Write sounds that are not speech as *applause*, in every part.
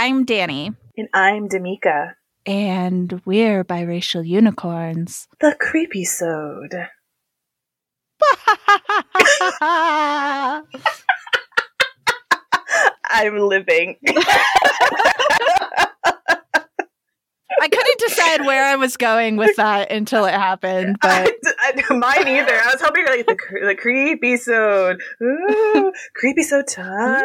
I'm Danny. And I'm Damika. And we're biracial unicorns. The creepy sode. *laughs* I'm living. I couldn't decide where I was going with that until it happened, *laughs* but I, I, mine either. I was hoping like the the creepy sode, Ooh, creepy so time.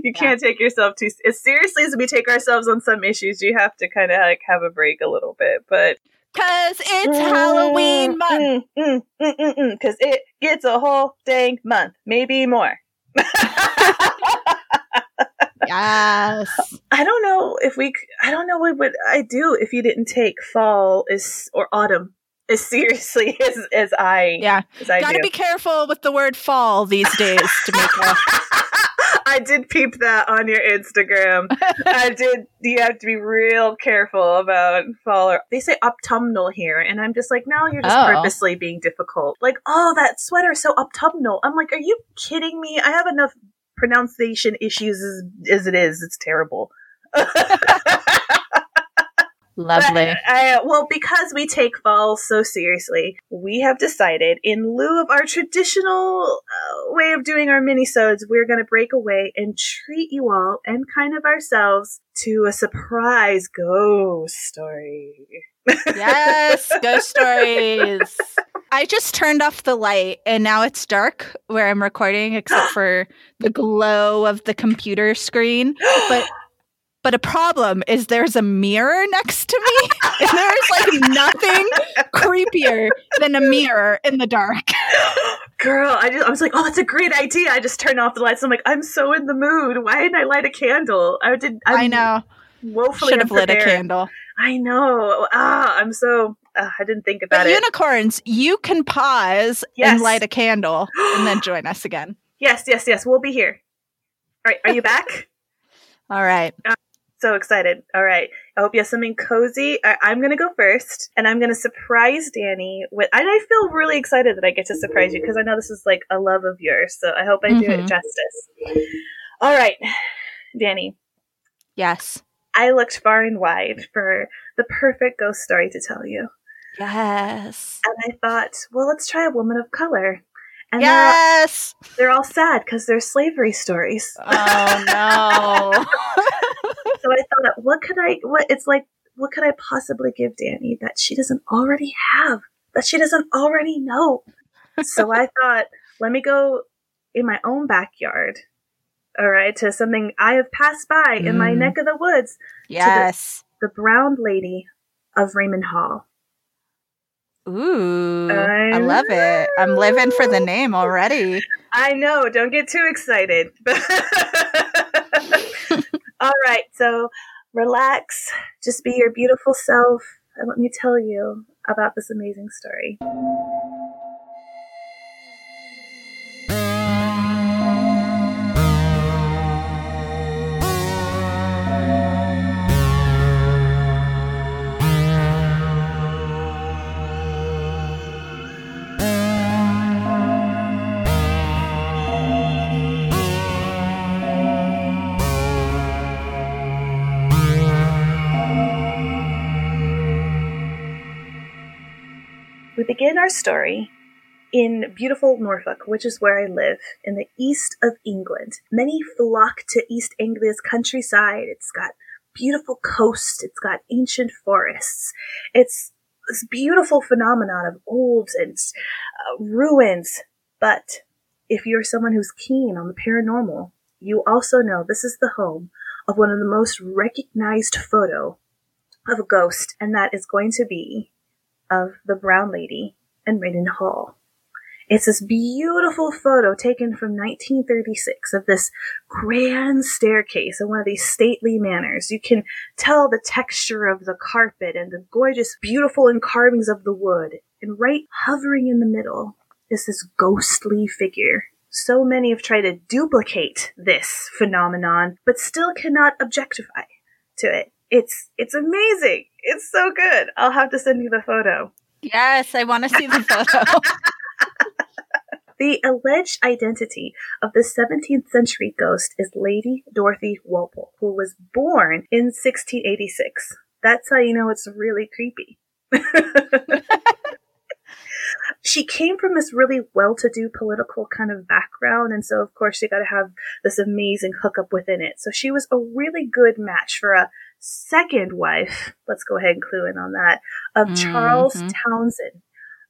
*laughs* you can't take yourself too as seriously as we take ourselves on some issues. You have to kind of like have a break a little bit, but Cause it's mm, Halloween month. Mm, mm, mm, mm Cause it gets a whole dang month, maybe more. *laughs* yes. I don't know if we. I don't know what would I do if you didn't take fall is or autumn as seriously *laughs* as as I. Yeah, as I gotta do. be careful with the word fall these days to make a. I did peep that on your Instagram. *laughs* I did. You have to be real careful about fall. They say autumnal here, and I'm just like, now you're just oh. purposely being difficult. Like, oh, that sweater is so autumnal. I'm like, are you kidding me? I have enough pronunciation issues as, as it is. It's terrible. *laughs* Lovely. I, well, because we take fall so seriously, we have decided, in lieu of our traditional uh, way of doing our minisodes, we're going to break away and treat you all and kind of ourselves to a surprise ghost story. yes, *laughs* ghost stories. I just turned off the light and now it's dark where I'm recording except *gasps* for the glow of the computer screen. But *gasps* *gasps* but a problem is there's a mirror next to me, and there's like nothing creepier than a mirror in the dark. Girl, I just I was like, oh, that's a great idea. I just turned off the lights. I'm like, I'm so in the mood. Why didn't I light a candle? I did. I'm i know. Woefully should have lit a candle. I know. Ah, I'm so. Uh, I didn't think about but it. Unicorns, you can pause yes. and light a candle and then *gasps* join us again. Yes, yes, yes. We'll be here. All right. Are you back? *laughs* All right. Uh, so excited. All right. I hope you have something cozy. I- am going to go first and I'm going to surprise Danny with, and I feel really excited that I get to surprise you because I know this is like a love of yours. So I hope I mm-hmm. do it mm-hmm. justice. All right. Danny. Yes. I looked far and wide for the perfect ghost story to tell you. Yes. And I thought, well, let's try a woman of color. And yes, they're all, they're all sad because they're slavery stories. Oh no! *laughs* so I thought, what could I? What it's like? What could I possibly give Danny that she doesn't already have? That she doesn't already know? so I *laughs* thought, let me go in my own backyard. All right, to something I have passed by mm. in my mm. neck of the woods. Yes, the, the brown lady of Raynham Hall. Ooh, I, I love it. I'm living for the name already. I know. Don't get too excited. *laughs* So relax. Just be your beautiful self. And let me tell you about this amazing story. Begin our story in beautiful Norfolk, which is where I live, in the east of England. Many flock to East Anglia's countryside. It's got beautiful coast, it's got ancient forests. It's this beautiful phenomenon of old and uh, ruins. But if you're someone who's keen on the paranormal, you also know this is the home of one of the most recognized photo of a ghost, and that is going to be of the Brown Lady and Hall. It's this beautiful photo taken from 1936 of this grand staircase in one of these stately manors. You can tell the texture of the carpet and the gorgeous, beautiful carvings of the wood. And right hovering in the middle is this ghostly figure. So many have tried to duplicate this phenomenon, but still cannot objectify to it. It's it's amazing. It's so good. I'll have to send you the photo. Yes, I want to see the photo. *laughs* The alleged identity of the 17th century ghost is Lady Dorothy Walpole, who was born in 1686. That's how you know it's really creepy. *laughs* she came from this really well-to-do political kind of background and so of course she got to have this amazing hookup within it so she was a really good match for a second wife let's go ahead and clue in on that of mm-hmm. charles Townshend.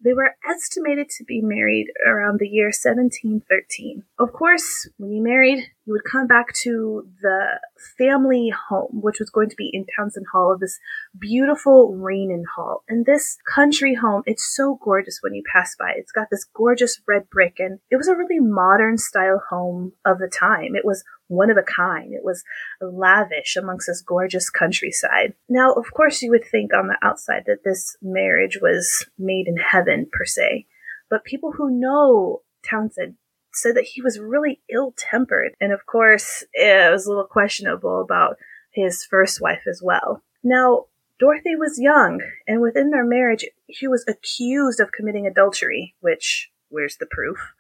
they were estimated to be married around the year 1713. Of course, when you married, you would come back to the family home, which was going to be in Townshend Hall, of this beautiful Raynham Hall. And this country home, it's so gorgeous when you pass by. It's got this gorgeous red brick, and it was a really modern style home of the time. It was one of a kind. It was lavish amongst this gorgeous countryside. Now, of course, you would think on the outside that this marriage was made in heaven, per se. But people who know Townshend said that he was really ill tempered. And of course, it was a little questionable about his first wife as well. Now, Dorothy was young, and within their marriage, he was accused of committing adultery, which, where's the proof? *laughs*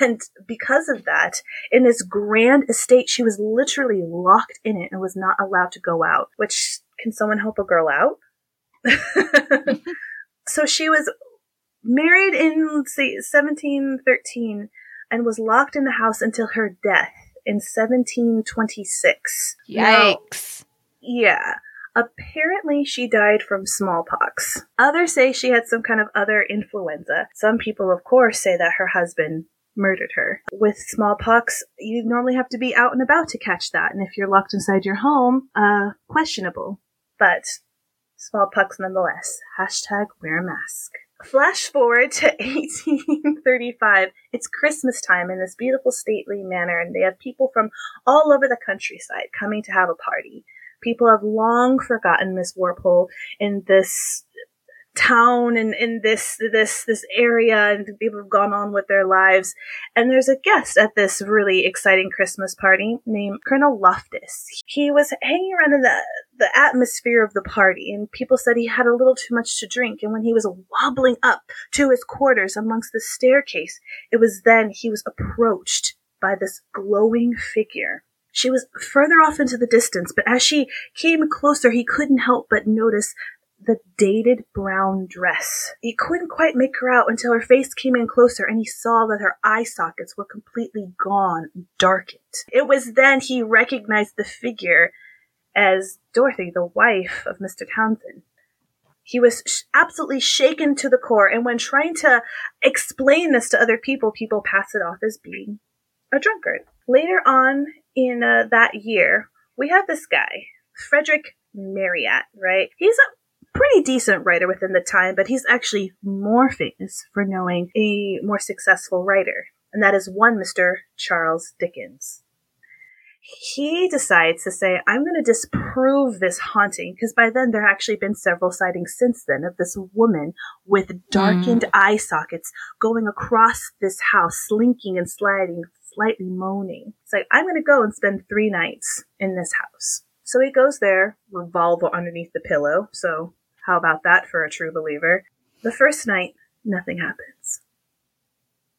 And because of that, in this grand estate, she was literally locked in it and was not allowed to go out. Which, can someone help a girl out? *laughs* so she was married in, let's 1713 and was locked in the house until her death in 1726. Yikes. Now, yeah. Apparently, she died from smallpox. Others say she had some kind of other influenza. Some people, of course, say that her husband murdered her. With smallpox, you normally have to be out and about to catch that, and if you're locked inside your home, uh, questionable. But smallpox nonetheless. Hashtag wear a mask. Flash forward to *laughs* 1835. It's Christmas time in this beautiful stately manner, and they have people from all over the countryside coming to have a party. People have long forgotten Miss Walpole in this town and in this this this area and people have gone on with their lives and there's a guest at this really exciting christmas party named colonel loftus he was hanging around in the the atmosphere of the party and people said he had a little too much to drink and when he was wobbling up to his quarters amongst the staircase it was then he was approached by this glowing figure she was further off into the distance, but as she came closer, he couldn't help but notice the dated brown dress. He couldn't quite make her out until her face came in closer and he saw that her eye sockets were completely gone, darkened. It was then he recognized the figure as Dorothy, the wife of Mr. Townshend. He was sh- absolutely shaken to the core, and when trying to explain this to other people, people pass it off as being a drunkard. Later on in uh, that year, we have this guy, Frederick Marryat, right? He's a pretty decent writer within the time, but he's actually more famous for knowing a more successful writer, and that is one Mr. Charles Dickens. He decides to say, I'm going to disprove this haunting, because by then there have actually been several sightings since then of this woman with darkened mm. eye sockets going across this house, slinking and sliding, slightly moaning. It's like, I'm going to go and spend three nights in this house. So he goes there, revolver underneath the pillow, so how about that for a true believer? The first night, nothing happens.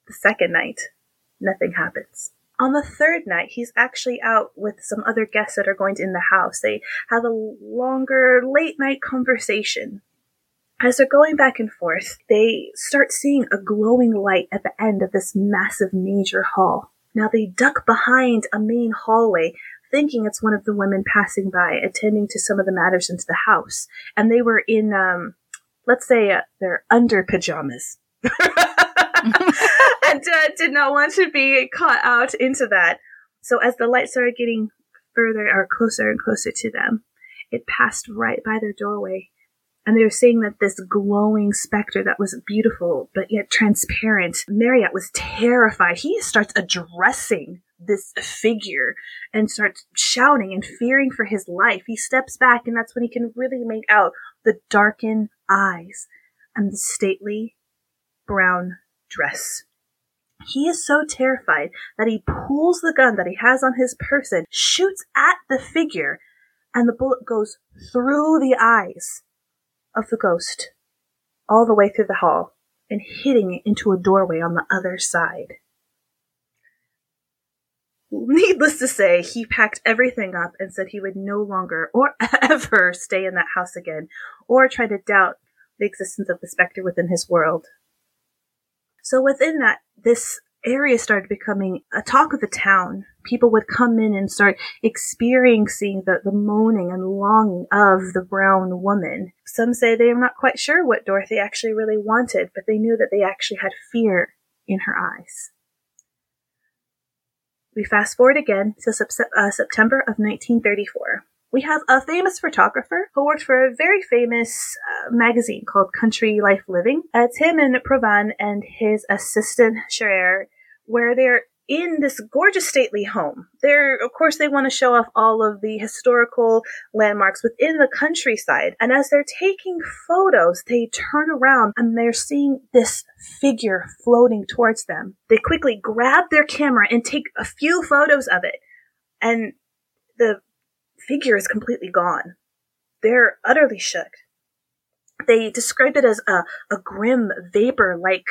The second night, nothing happens. On the third night, he's actually out with some other guests that are going to in the house. They have a longer late night conversation. As they're going back and forth, they start seeing a glowing light at the end of this massive major hall. Now they duck behind a main hallway thinking it's one of the women passing by, attending to some of the matters into the house. And they were in, um, let's say, uh, their under pajamas. *laughs* uh, did not want to be caught out into that. So as the light started getting further or closer and closer to them, it passed right by their doorway. And they were saying that this glowing specter that was beautiful but yet transparent, Marryat was terrified. He starts addressing this figure and starts shouting and fearing for his life. He steps back, and that's when he can really make out the darkened eyes and the stately brown dress. He is so terrified that he pulls the gun that he has on his person, shoots at the figure, and the bullet goes through the eyes of the ghost all the way through the hall. and hitting into a doorway on the other side. Needless to say, he packed everything up and said he would no longer or *laughs* ever stay in that house again or try to doubt the existence of the specter within his world. So within that, this area started becoming a talk of the town. People would come in and start experiencing the, the moaning and longing of the brown woman. Some say they are not quite sure what Dorothy actually really wanted, but they knew that they actually had fear in her eyes. We fast forward again to uh, September of 1934. We have a famous photographer who worked for a very famous uh, magazine called Country Life Living. It's him and Provand and his assistant Shira where they're in this gorgeous stately home. They're, of course, they want to show off all of the historical landmarks within the countryside. And as they're taking photos, they turn around and they're seeing this figure floating towards them. They quickly grab their camera and take a few photos of it. And the figure is completely gone. They're utterly shook. They describe it as a, a grim vapor like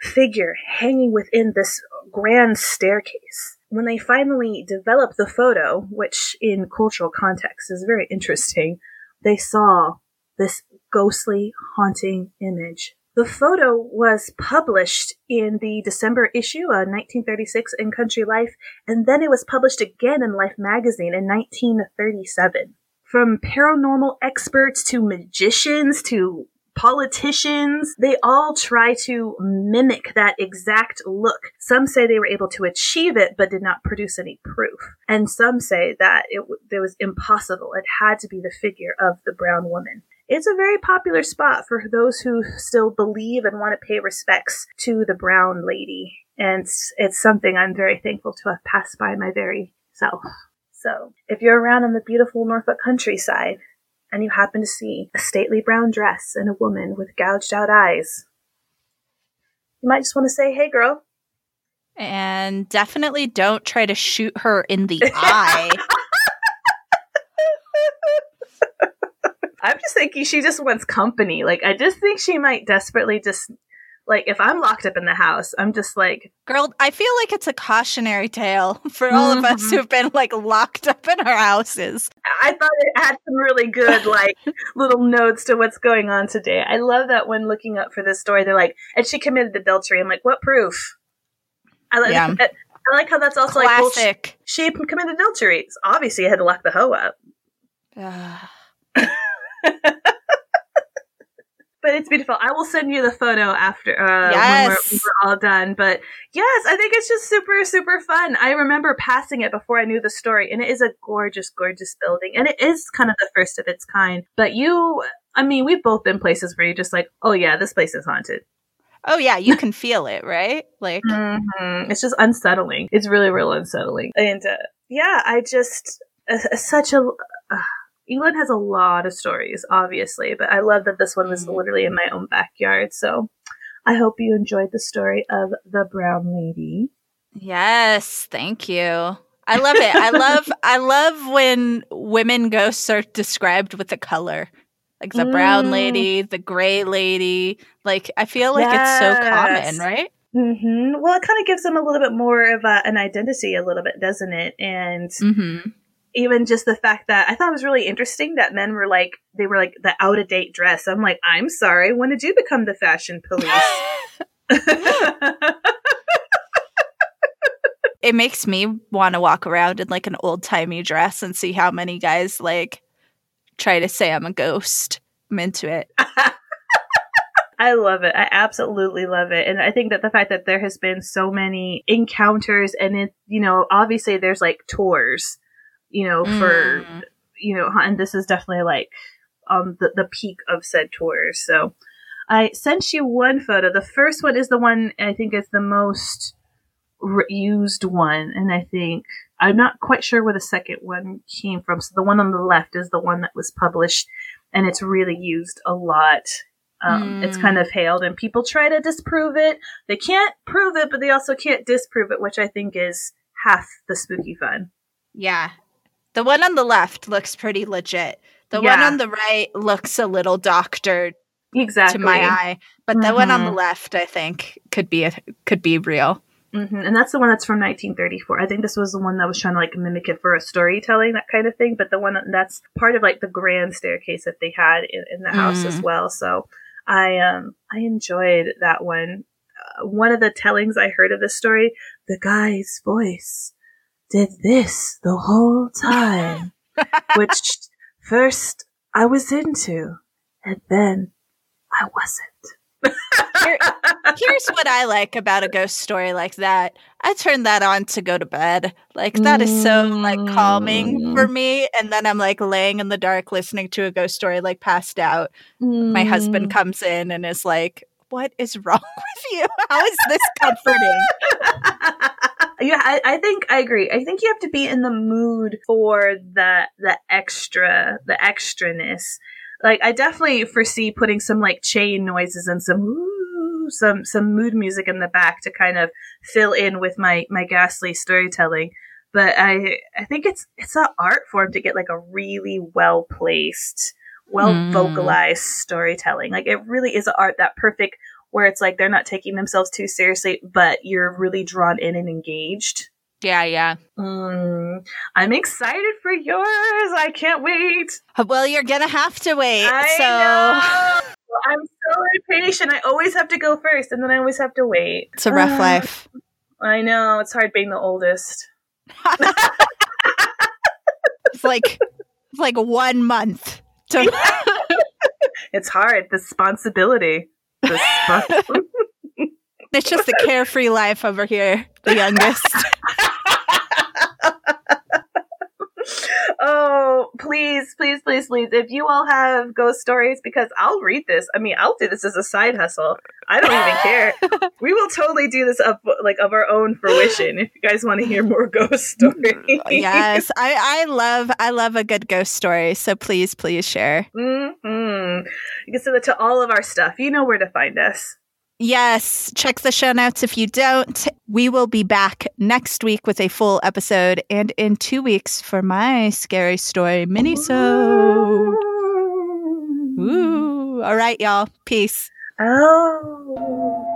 figure hanging within this grand staircase. When they finally developed the photo, which in cultural context is very interesting, they saw this ghostly, haunting image. The photo was published in the December issue of 1936 in Country Life, and then it was published again in Life magazine in 1937. From paranormal experts to magicians to politicians, they all try to mimic that exact look. Some say they were able to achieve it, but did not produce any proof. And some say that it, it was impossible. It had to be the figure of the brown woman. It's a very popular spot for those who still believe and want to pay respects to the brown lady. And it's, it's something I'm very thankful to have passed by my very self. So, if you're around in the beautiful Norfolk countryside, and you happen to see a stately brown dress and a woman with gouged out eyes, you might just want to say, hey, girl. And definitely don't try to shoot her in the eye. *laughs* I'm just thinking she just wants company. Like, I just think she might desperately just like if I'm locked up in the house, I'm just like, girl. I feel like it's a cautionary tale *laughs* for all mm-hmm. of us mm-hmm. who've been like locked up in our houses. I thought it had some really good like little notes to what's going on today. I love that when looking up for this story, they're like, and she committed adultery. I'm like, what proof? I like. Yeah. I like how that's also Classic. like, well, she, she committed adultery. So obviously, I had to lock the hoe up. *laughs* *laughs* but it's beautiful. I will send you the photo after uh, yes. when, we're, when we're all done. But yes, I think it's just super, super fun. I remember passing it before I knew the story, and it is a gorgeous, gorgeous building, and it is kind of the first of its kind. But you, I mean, we've both been places where you're just like, oh yeah, this place is haunted. Oh yeah, you can feel it, right? Like *laughs* mm-hmm. it's just unsettling. It's really, real unsettling. And uh, yeah, I just uh, such a. Uh, England has a lot of stories, obviously, but I love that this one was mm-hmm. literally in my own backyard. So I hope you enjoyed the story of the brown lady. Yes, thank you. I love it. I love *laughs* I love when women ghosts are described with a color. Like the mm. brown lady, the gray lady. Like I feel like yes. it's so common, right? Mm-hmm. Well, it kind of gives them a little bit more of a, an identity, a little bit, doesn't it? And mm-hmm even just the fact that I thought it was really interesting that men were like they were like the out of date dress. I'm like, I'm sorry, when did you become the fashion police? *laughs* it makes me want to walk around in like an old timey dress and see how many guys like try to say I'm a ghost. I'm into it. *laughs* I love it. I absolutely love it. And I think that the fact that there has been so many encounters and it, you know, obviously there's like tours you know, for mm. you know, and this is definitely like um the the peak of said tours. So I sent you one photo. The first one is the one I think is the most re- used one, and I think I'm not quite sure where the second one came from. So the one on the left is the one that was published, and it's really used a lot. Um, mm. It's kind of hailed, and people try to disprove it. They can't prove it, but they also can't disprove it, which I think is half the spooky fun. Yeah, the one on the left looks pretty legit. The yeah. one on the right looks a little doctored exactly to my eye. But the one on the Mhm. left, I think, could be a, could be real. hmm And that's the one that's from 1934. I think this was the one that was trying to like mimic it for a storytelling, that kind of thing. But the one that's part of like the grand staircase that they had in, in the house as Mm. well. So I um I enjoyed that one. Uh, one of the tellings I heard of this story, the guy's voice did this the whole time, *laughs* which first I was into, and then I wasn't. Here- *laughs* Here's what I like about a ghost story like that. I turn that on to go to bed. Like that is so like calming for me. And then I'm like laying in the dark listening to a ghost story, like passed out. My Mm. husband comes in and is like, "What is wrong *laughs* with you? How is this comforting?" Yeah, I, I think I agree. I think you have to be in the mood for the the extra, the extraness. Like I definitely foresee putting some like chain noises and some ooh, some some mood music in the back to kind of fill in with my my ghastly storytelling. But I I think it's it's an art form to get like a really well placed, well Mm. vocalized storytelling. Like it really is an art that perfect where it's like they're not taking themselves too seriously, but you're really drawn in and engaged. Yeah, yeah. Mm, I'm excited for yours. I can't wait. Well, you're gonna have to wait. I so know. I'm so impatient. I always have to go first, and then I always have to wait. it's a rough Ah. *sighs* life. I know it's hard being the oldest. *laughs* It's like it's like one month. To- *laughs* It's hard. The responsibility. The spon- *laughs* it's just a carefree life over here. The youngest. *laughs* please, please, please, please. If you all have ghost stories, because I'll read this. I mean, I'll do this as a side hustle. I don't even care. *laughs* We will totally do this up like of our own fruition. If you guys want to hear more ghost *laughs* stories, yes, I, I love I love a good ghost story. So please, please share. hmm You can send it to all of our stuff. You know where to find us. Yes, check the show notes if you don't. We will be back next week with a full episode, and in two weeks for my scary story mini-sode. Ooh! All right, y'all. Peace. Oh.